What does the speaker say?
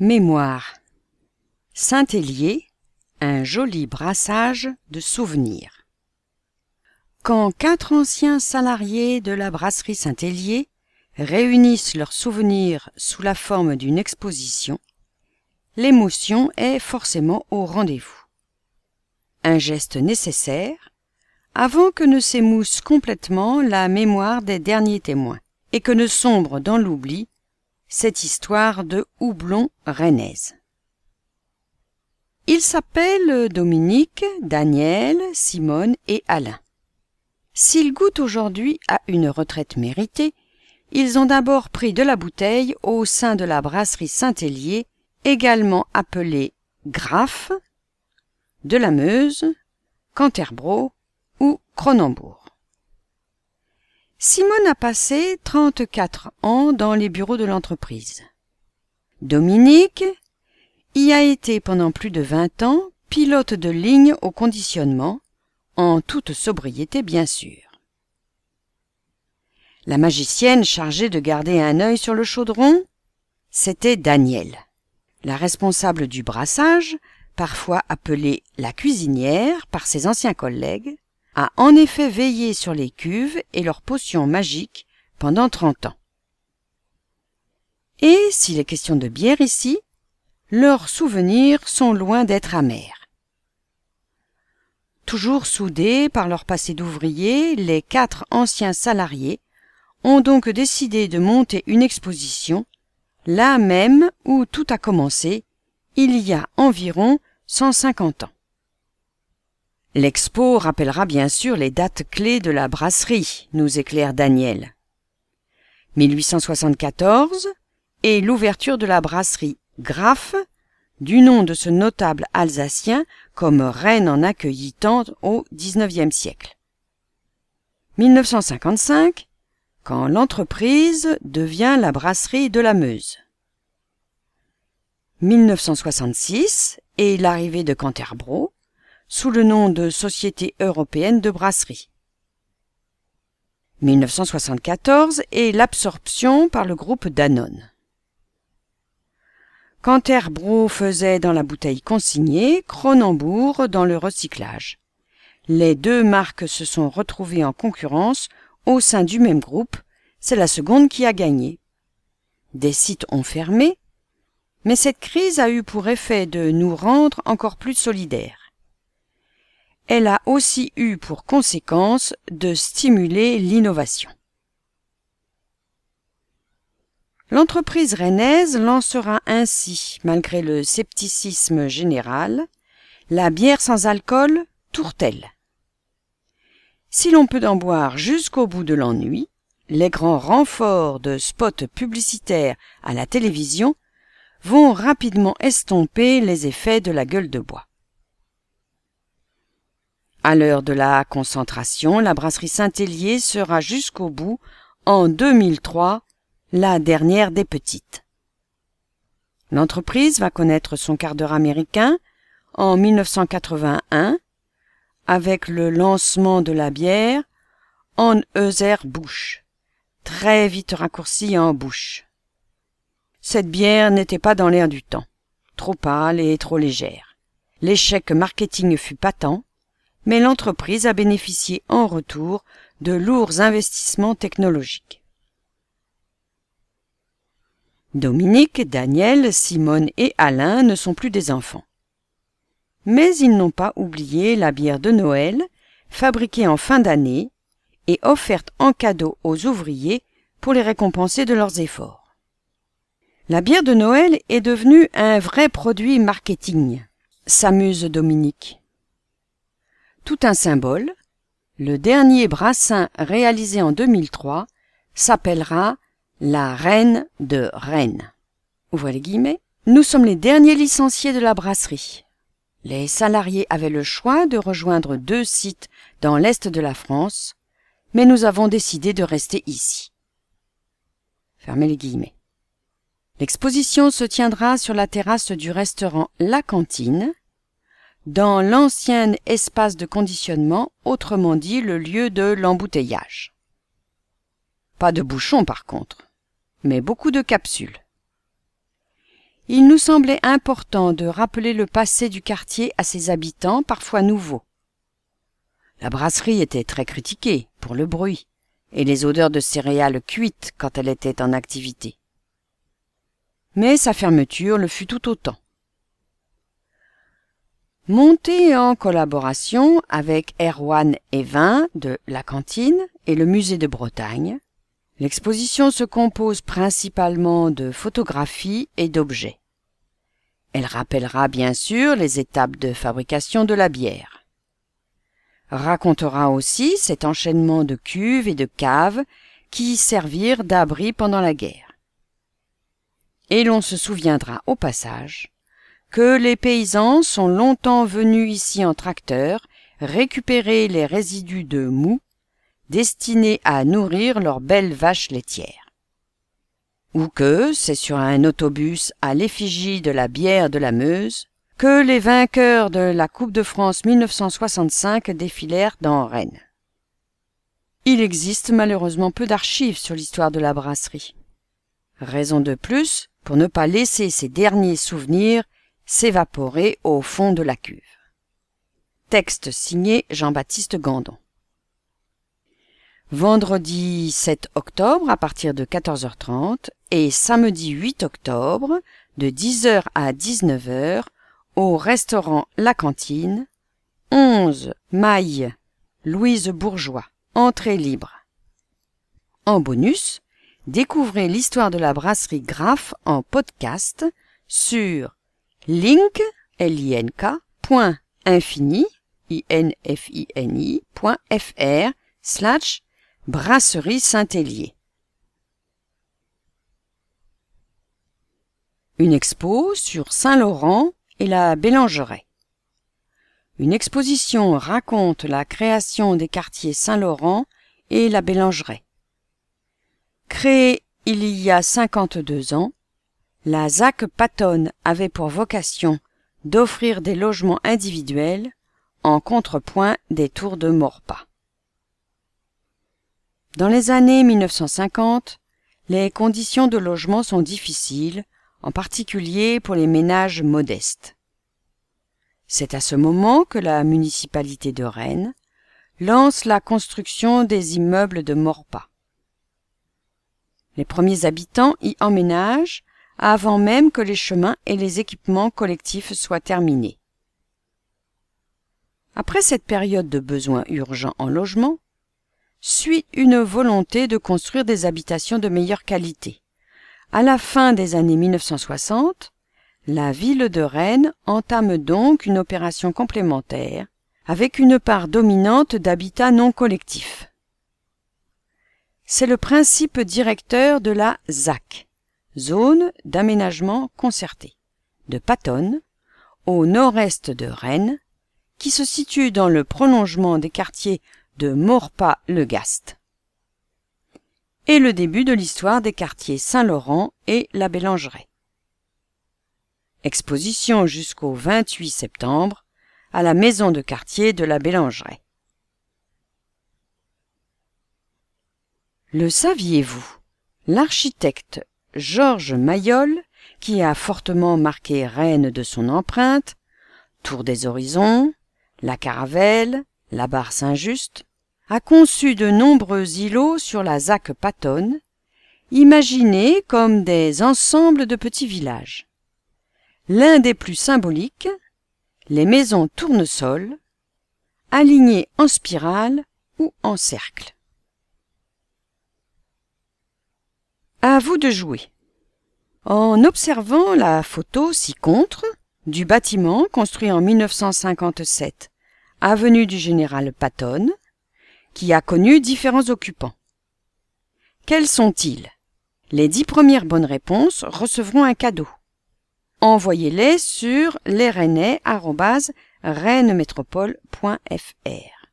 Mémoire Saint-Hélier, un joli brassage de souvenirs. Quand quatre anciens salariés de la brasserie Saint-Hélier réunissent leurs souvenirs sous la forme d'une exposition, l'émotion est forcément au rendez-vous. Un geste nécessaire avant que ne s'émousse complètement la mémoire des derniers témoins et que ne sombre dans l'oubli cette histoire de houblon rennaise. Ils s'appellent Dominique, Daniel, Simone et Alain. S'ils goûtent aujourd'hui à une retraite méritée, ils ont d'abord pris de la bouteille au sein de la brasserie Saint-Hélier, également appelée Graff, de la Meuse, Canterbro ou Cronenbourg. Simone a passé 34 ans dans les bureaux de l'entreprise. Dominique y a été pendant plus de 20 ans pilote de ligne au conditionnement, en toute sobriété bien sûr. La magicienne chargée de garder un œil sur le chaudron, c'était Daniel, la responsable du brassage, parfois appelée la cuisinière par ses anciens collègues, a en effet veillé sur les cuves et leurs potions magiques pendant trente ans. Et s'il est question de bière ici, leurs souvenirs sont loin d'être amers. Toujours soudés par leur passé d'ouvriers, les quatre anciens salariés ont donc décidé de monter une exposition, là même où tout a commencé, il y a environ 150 ans. L'expo rappellera bien sûr les dates clés de la brasserie, nous éclaire Daniel. 1874 et l'ouverture de la brasserie Graff, du nom de ce notable alsacien comme reine en accueillit tant au XIXe siècle. 1955, quand l'entreprise devient la brasserie de la Meuse. 1966 et l'arrivée de Canterbro, sous le nom de Société européenne de brasserie. 1974 et l'absorption par le groupe Danone. Canterbro faisait dans la bouteille consignée, Cronenbourg dans le recyclage. Les deux marques se sont retrouvées en concurrence au sein du même groupe, c'est la seconde qui a gagné. Des sites ont fermé, mais cette crise a eu pour effet de nous rendre encore plus solidaires elle a aussi eu pour conséquence de stimuler l'innovation. L'entreprise rennaise lancera ainsi, malgré le scepticisme général, la bière sans alcool Tourtel. Si l'on peut en boire jusqu'au bout de l'ennui, les grands renforts de spots publicitaires à la télévision vont rapidement estomper les effets de la gueule de bois. À l'heure de la concentration, la brasserie Saint-Hélier sera jusqu'au bout, en 2003, la dernière des petites. L'entreprise va connaître son quart d'heure américain en 1981 avec le lancement de la bière en Euser Bush, très vite raccourci en bouche. Cette bière n'était pas dans l'air du temps, trop pâle et trop légère. L'échec marketing fut patent, mais l'entreprise a bénéficié en retour de lourds investissements technologiques. Dominique, Daniel, Simone et Alain ne sont plus des enfants. Mais ils n'ont pas oublié la bière de Noël, fabriquée en fin d'année et offerte en cadeau aux ouvriers pour les récompenser de leurs efforts. La bière de Noël est devenue un vrai produit marketing, s'amuse Dominique tout un symbole, le dernier brassin réalisé en 2003 s'appellera la Reine de Rennes. Ouvrez les guillemets. Nous sommes les derniers licenciés de la brasserie. Les salariés avaient le choix de rejoindre deux sites dans l'est de la France, mais nous avons décidé de rester ici. Fermez les guillemets. L'exposition se tiendra sur la terrasse du restaurant La Cantine, dans l'ancien espace de conditionnement, autrement dit le lieu de l'embouteillage. Pas de bouchons par contre, mais beaucoup de capsules. il nous semblait important de rappeler le passé du quartier à ses habitants, parfois nouveaux. La brasserie était très critiquée pour le bruit et les odeurs de céréales cuites quand elle était en activité. Mais sa fermeture le fut tout autant. Montée en collaboration avec Erwan Evin de La Cantine et le Musée de Bretagne, l'exposition se compose principalement de photographies et d'objets. Elle rappellera bien sûr les étapes de fabrication de la bière. Racontera aussi cet enchaînement de cuves et de caves qui servirent d'abri pendant la guerre. Et l'on se souviendra au passage que les paysans sont longtemps venus ici en tracteur récupérer les résidus de mou destinés à nourrir leurs belles vaches laitières. Ou que c'est sur un autobus à l'effigie de la bière de la Meuse que les vainqueurs de la Coupe de France 1965 défilèrent dans Rennes. Il existe malheureusement peu d'archives sur l'histoire de la brasserie. Raison de plus pour ne pas laisser ces derniers souvenirs s'évaporer au fond de la cuve. Texte signé Jean-Baptiste Gandon. Vendredi 7 octobre à partir de 14h30 et samedi 8 octobre de 10h à 19h au restaurant La Cantine, 11 Maille, Louise Bourgeois, entrée libre. En bonus, découvrez l'histoire de la brasserie Graff en podcast sur link, L-I-N-K, point infini, I-N-F-I-N-I, point F-R, slash, brasserie Saint-Hélier. Une expo sur Saint-Laurent et la Bélangeraie. Une exposition raconte la création des quartiers Saint-Laurent et la Bélangeraie. Créée il y a 52 ans, la ZAC Patton avait pour vocation d'offrir des logements individuels en contrepoint des tours de Morpa. Dans les années 1950, les conditions de logement sont difficiles, en particulier pour les ménages modestes. C'est à ce moment que la municipalité de Rennes lance la construction des immeubles de Morpa. Les premiers habitants y emménagent avant même que les chemins et les équipements collectifs soient terminés. Après cette période de besoins urgents en logement, suit une volonté de construire des habitations de meilleure qualité. À la fin des années 1960, la ville de Rennes entame donc une opération complémentaire avec une part dominante d'habitat non collectif. C'est le principe directeur de la ZAC, zone d'aménagement concerté, de Patonne, au nord-est de Rennes, qui se situe dans le prolongement des quartiers de Maurepas-le-Gast. Et le début de l'histoire des quartiers Saint-Laurent et la Bélangeraie. Exposition jusqu'au 28 septembre à la maison de quartier de la Bélangeraie. Le saviez-vous? L'architecte Georges Mayol, qui a fortement marqué Rennes de son empreinte, Tour des Horizons, la Caravelle, la barre Saint-Just, a conçu de nombreux îlots sur la ZAC Patonne, imaginés comme des ensembles de petits villages. L'un des plus symboliques, les maisons tournesol, alignées en spirale ou en cercle. À vous de jouer. En observant la photo ci-contre du bâtiment construit en 1957, avenue du Général Patton, qui a connu différents occupants. Quels sont-ils? Les dix premières bonnes réponses recevront un cadeau. Envoyez-les sur lesrennais.rennesmétropole.fr.